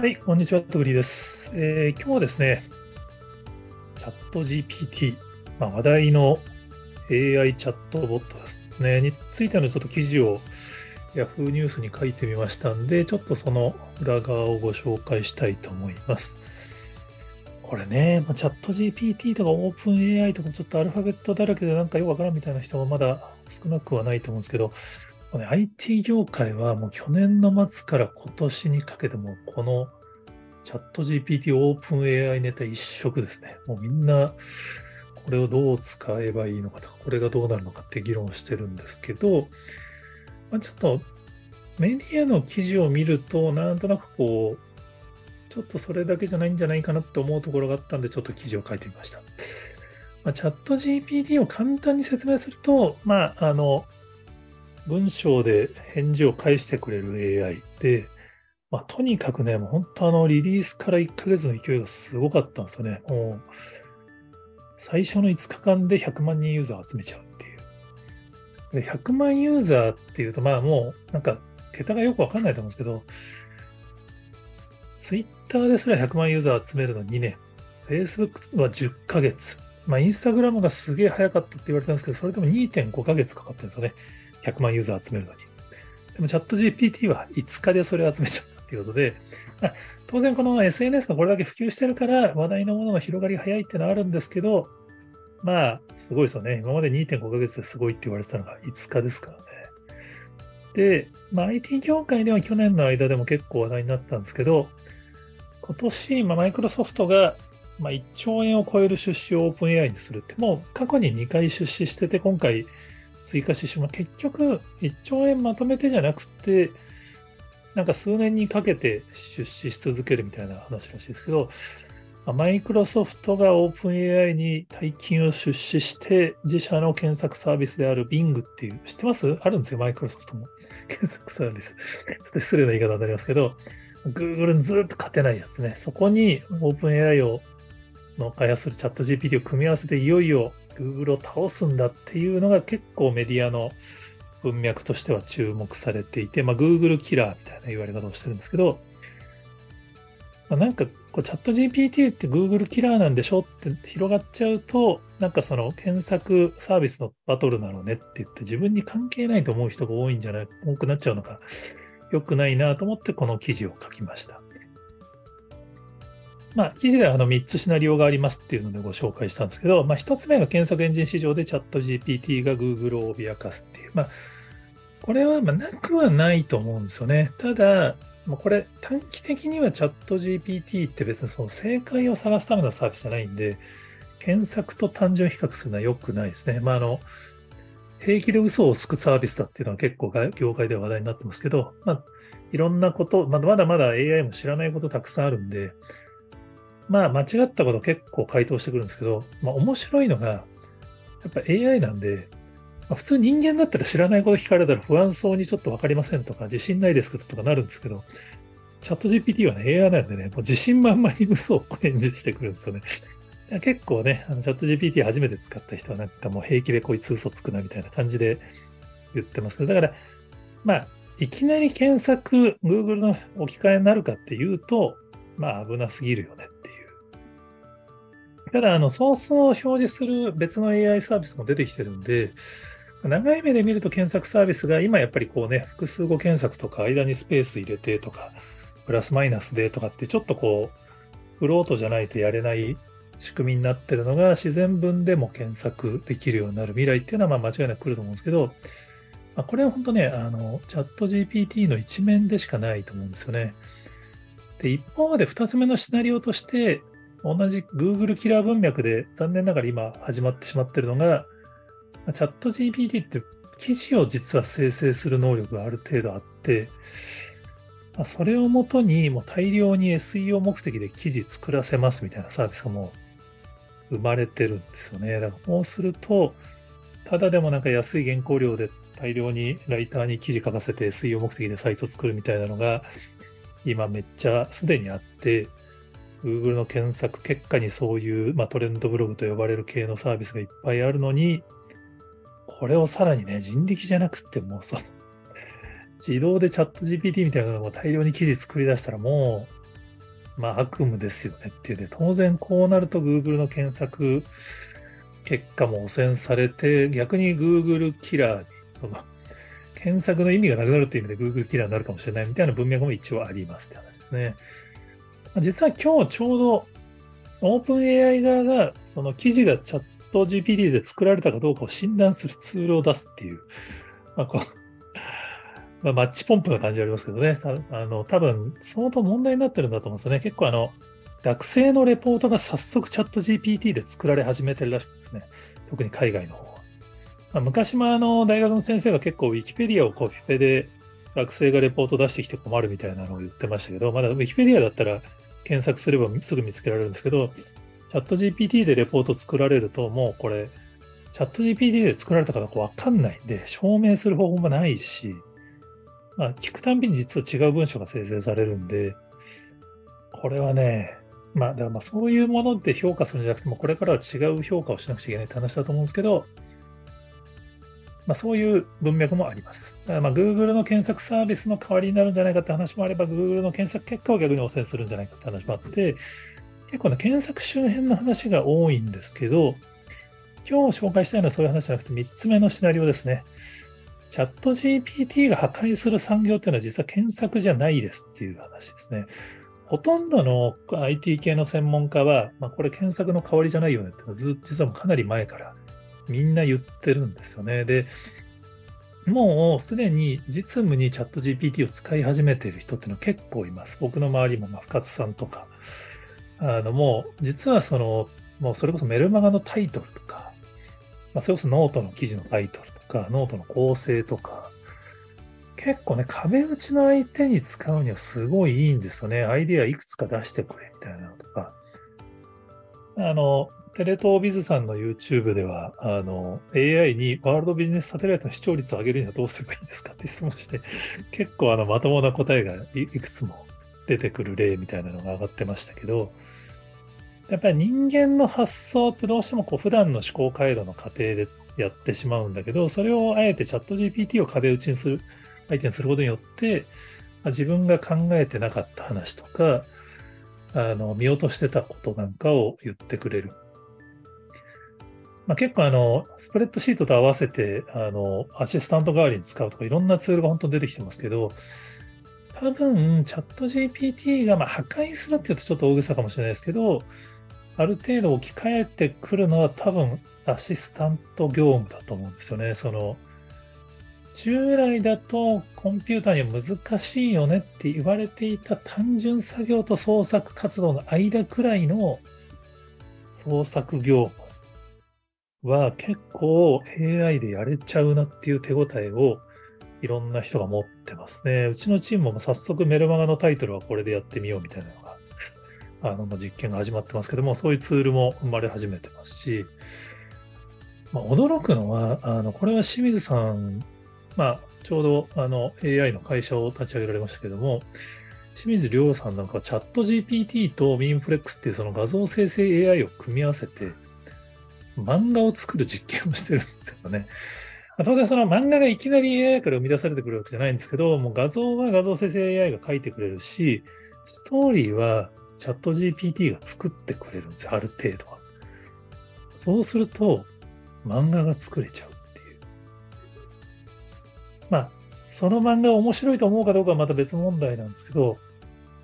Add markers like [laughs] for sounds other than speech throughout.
はい、こんにちは、とぐりです、えー今日はですね、チャット GPT、まあ、話題の AI チャットボットですね、についてのちょっと記事を Yahoo ニュースに書いてみましたんで、ちょっとその裏側をご紹介したいと思います。これね、まあ、チャット GPT とかオープン AI とかちょっとアルファベットだらけでなんかよくわからんみたいな人もまだ少なくはないと思うんですけど、IT 業界はもう去年の末から今年にかけてもこのチャット GPT オープン AI ネタ一色ですね。もうみんなこれをどう使えばいいのかとか、これがどうなるのかって議論してるんですけど、まあ、ちょっとメディアの記事を見ると、なんとなくこう、ちょっとそれだけじゃないんじゃないかなって思うところがあったんで、ちょっと記事を書いてみました。まあ、チャット GPT を簡単に説明すると、まあ、あの、文章で返事を返してくれる AI で、まあ、とにかくね、もう本当あの、リリースから1ヶ月の勢いがすごかったんですよね。もう、最初の5日間で100万人ユーザー集めちゃうっていう。で100万ユーザーっていうと、まあもう、なんか、桁がよくわかんないと思うんですけど、ツイッターですら100万ユーザー集めるの2年、Facebook は10ヶ月、まあ、インスタグラムがすげえ早かったって言われたんですけど、それでも2.5ヶ月かかってるんですよね。100万ユーザー集めるのに。でもチャット GPT は5日でそれを集めちゃったっていうことで、あ [laughs] 当然この SNS がこれだけ普及してるから話題のものが広がり早いっていうのはあるんですけど、まあ、すごいですよね。今まで2.5ヶ月ですごいって言われてたのが5日ですからね。で、まあ、IT 業界では去年の間でも結構話題になったんですけど、今年、まあ、マイクロソフトが、まあ、1兆円を超える出資をオープン AI にするって、もう過去に2回出資してて、今回追加出資も結局1兆円まとめてじゃなくて、なんか数年にかけて出資し続けるみたいな話らしいですけど、マイクロソフトがオープン AI に大金を出資して、自社の検索サービスである Bing っていう、知ってます？あるんですよ、マイクロソフトも。検索サービス。ちょっと失礼な言い方になりますけど、Google にずっと勝てないやつね。そこにオープン AI をの開発するチャット GPT を組み合わせていよいよ Google を倒すんだっていうのが結構メディアの文脈としては注目されていて、まあ、Google キラーみたいな言われ方をしてるんですけど、まあ、なんかこうチャット GPT って Google キラーなんでしょって広がっちゃうと、なんかその検索サービスのバトルなのねって言って自分に関係ないと思う人が多いんじゃない、多くなっちゃうのか、良くないなと思ってこの記事を書きました。まあ、記事ではあの3つシナリオがありますっていうのでご紹介したんですけど、まあ、1つ目が検索エンジン市場でチャット GPT が Google を脅かすっていう。まあ、これはまなくはないと思うんですよね。ただ、まあこれ短期的にはチャット GPT って別にその正解を探すためのサービスじゃないんで、検索と単純比較するのは良くないですね。まあ、あの、平気で嘘をつくサービスだっていうのは結構業界では話題になってますけど、まあ、いろんなこと、まだまだ AI も知らないことたくさんあるんで、まあ、間違ったこと結構回答してくるんですけど、まあ、面白いのが、やっぱ AI なんで、まあ普通人間だったら知らないこと聞かれたら不安そうにちょっと分かりませんとか、自信ないですけどとかなるんですけど、チャット GPT はね、AI なんでね、もう自信満々に嘘を返事してくるんですよね。結構ね、あのチャット GPT 初めて使った人はなんかもう平気でこいつ嘘つくなみたいな感じで言ってますけど、だから、まあ、いきなり検索、Google の置き換えになるかっていうと、まあ危なすぎるよね。ただ、あの、ソースを表示する別の AI サービスも出てきてるんで、長い目で見ると検索サービスが今やっぱりこうね、複数語検索とか間にスペース入れてとか、プラスマイナスでとかってちょっとこう、フロートじゃないとやれない仕組みになってるのが自然文でも検索できるようになる未来っていうのはまあ間違いなく来ると思うんですけど、まあ、これは本当ね、あの、チャット GPT の一面でしかないと思うんですよね。で、一方で二つ目のシナリオとして、同じ Google キラー文脈で残念ながら今始まってしまってるのが、チャット GPT って記事を実は生成する能力がある程度あって、それをもとにもう大量に SEO 目的で記事作らせますみたいなサービスも生まれてるんですよね。だからこうすると、ただでもなんか安い原稿料で大量にライターに記事書かせて SEO 目的でサイト作るみたいなのが今めっちゃすでにあって、Google の検索結果にそういう、まあ、トレンドブログと呼ばれる系のサービスがいっぱいあるのに、これをさらにね、人力じゃなくてもうその [laughs] 自動でチャット GPT みたいなのが大量に記事作り出したらもうまあ悪夢ですよねっていうね、当然こうなると Google の検索結果も汚染されて、逆に Google キラーに、その、検索の意味がなくなるっていう意味で Google キラーになるかもしれないみたいな文脈も一応ありますって話ですね。実は今日ちょうど OpenAI 側がその記事がチャット GPT で作られたかどうかを診断するツールを出すっていう、まあ、こう [laughs] まあ、マッチポンプな感じありますけどね、あの多分相当問題になってるんだと思うんですよね。結構あの学生のレポートが早速チャット GPT で作られ始めてるらしくですね、特に海外の方は。まあ、昔もあの大学の先生が結構 Wikipedia をコピペで学生がレポート出してきて困るみたいなのを言ってましたけど、まだ Wikipedia だったら検索すればすぐ見つけられるんですけど、チャット GPT でレポート作られると、もうこれ、チャット GPT で作られたかどうかわかんないんで、証明する方法もないし、まあ、聞くたんびに実は違う文章が生成されるんで、これはね、まあ、だからまあそういうもので評価するんじゃなくても、これからは違う評価をしなくちゃいけないって話だと思うんですけど、まあ、そういう文脈もあります。だからまあ Google の検索サービスの代わりになるんじゃないかって話もあれば、Google の検索結果を逆に汚染するんじゃないかって話もあって、結構ね、検索周辺の話が多いんですけど、今日紹介したいのはそういう話じゃなくて、3つ目のシナリオですね。チャット GPT が破壊する産業っていうのは実は検索じゃないですっていう話ですね。ほとんどの IT 系の専門家は、まあ、これ検索の代わりじゃないよねっていうのはずっと実はかなり前からみんな言ってるんですよね。で、もうすでに実務にチャット GPT を使い始めている人っていうのは結構います。僕の周りも、まあ、深津さんとか、あの、もう、実はその、もうそれこそメルマガのタイトルとか、まあ、それこそノートの記事のタイトルとか、ノートの構成とか、結構ね、壁打ちの相手に使うにはすごいいいんですよね。アイデアいくつか出してくれみたいなのとか。あの、テレ東ビズさんの YouTube では、あの、AI にワールドビジネスサテライトの視聴率を上げるにはどうすればいいんですかって質問して、[laughs] 結構あの、まともな答えがいくつも出てくる例みたいなのが上がってましたけど、やっぱり人間の発想ってどうしてもこう普段の思考回路の過程でやってしまうんだけど、それをあえてチャット GPT を壁打ちにする、相手にすることによって、ま、自分が考えてなかった話とか、あの見落としてたことなんかを言ってくれる。まあ、結構あの、スプレッドシートと合わせて、あの、アシスタント代わりに使うとか、いろんなツールが本当に出てきてますけど、多分、チャット GPT がま破壊するっていうとちょっと大げさかもしれないですけど、ある程度置き換えてくるのは多分アシスタント業務だと思うんですよね。その従来だとコンピューターには難しいよねって言われていた単純作業と創作活動の間くらいの創作業は結構 AI でやれちゃうなっていう手応えをいろんな人が持ってますね。うちのチームも早速メルマガのタイトルはこれでやってみようみたいなのが、あの、実験が始まってますけども、そういうツールも生まれ始めてますし、まあ、驚くのは、あの、これは清水さん、まあ、ちょうどあの AI の会社を立ち上げられましたけども、清水亮さんなんかチャット GPT とミンフレックスっていうその画像生成 AI を組み合わせて、漫画を作る実験をしてるんですよね。[laughs] 当然その漫画がいきなり AI から生み出されてくるわけじゃないんですけど、もう画像は画像生成 AI が描いてくれるし、ストーリーはチャット GPT が作ってくれるんですよ、ある程度は。そうすると、漫画が作れちゃうっていう。まあ、その漫画を面白いと思うかどうかはまた別問題なんですけど、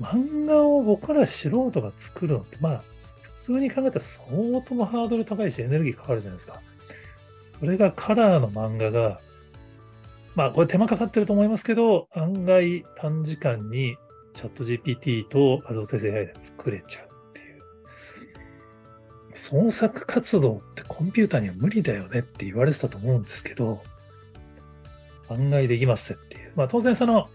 漫画を僕ら素人が作るのって、まあ、普通に考えたら相当ハードル高いしエネルギーかかるじゃないですか。それがカラーの漫画が、まあこれ手間かかってると思いますけど、案外短時間にチャット GPT と画像生成 AI で作れちゃうっていう。創作活動ってコンピューターには無理だよねって言われてたと思うんですけど、案外できますっていう。まあ当然その、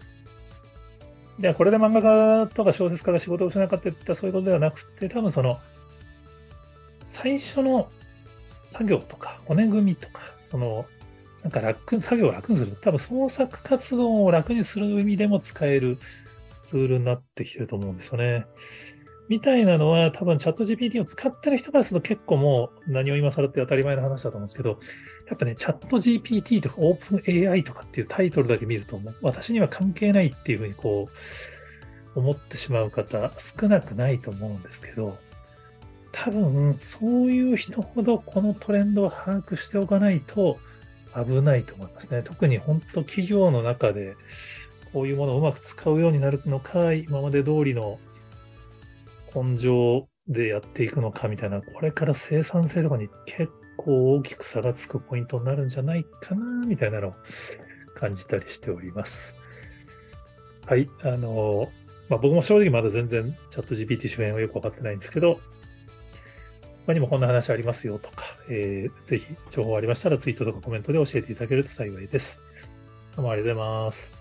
じゃあこれで漫画家とか小説家が仕事をしなかったってそういうことではなくて、多分その、最初の作業とか骨組みとか、その、なんか楽、作業を楽にする。多分創作活動を楽にする意味でも使えるツールになってきてると思うんですよね。みたいなのは多分チャット GPT を使ってる人からすると結構もう何を今更って当たり前の話だと思うんですけど、やっぱね、チャット GPT とか OpenAI とかっていうタイトルだけ見ると、もう私には関係ないっていうふうにこう思ってしまう方少なくないと思うんですけど、多分そういう人ほどこのトレンドを把握しておかないと危ないと思いますね。特に本当企業の中でこういうものをうまく使うようになるのか、今まで通りの根性でやっていくのかみたいな、これから生産性とかに結構大きく差がつくポイントになるんじゃないかな、みたいなのを感じたりしております。はい。あの、まあ、僕も正直まだ全然チャット GPT 周辺はよくわかってないんですけど、他にもこんな話ありますよとか、えー、ぜひ情報ありましたらツイートとかコメントで教えていただけると幸いです。どうもありがとうございます。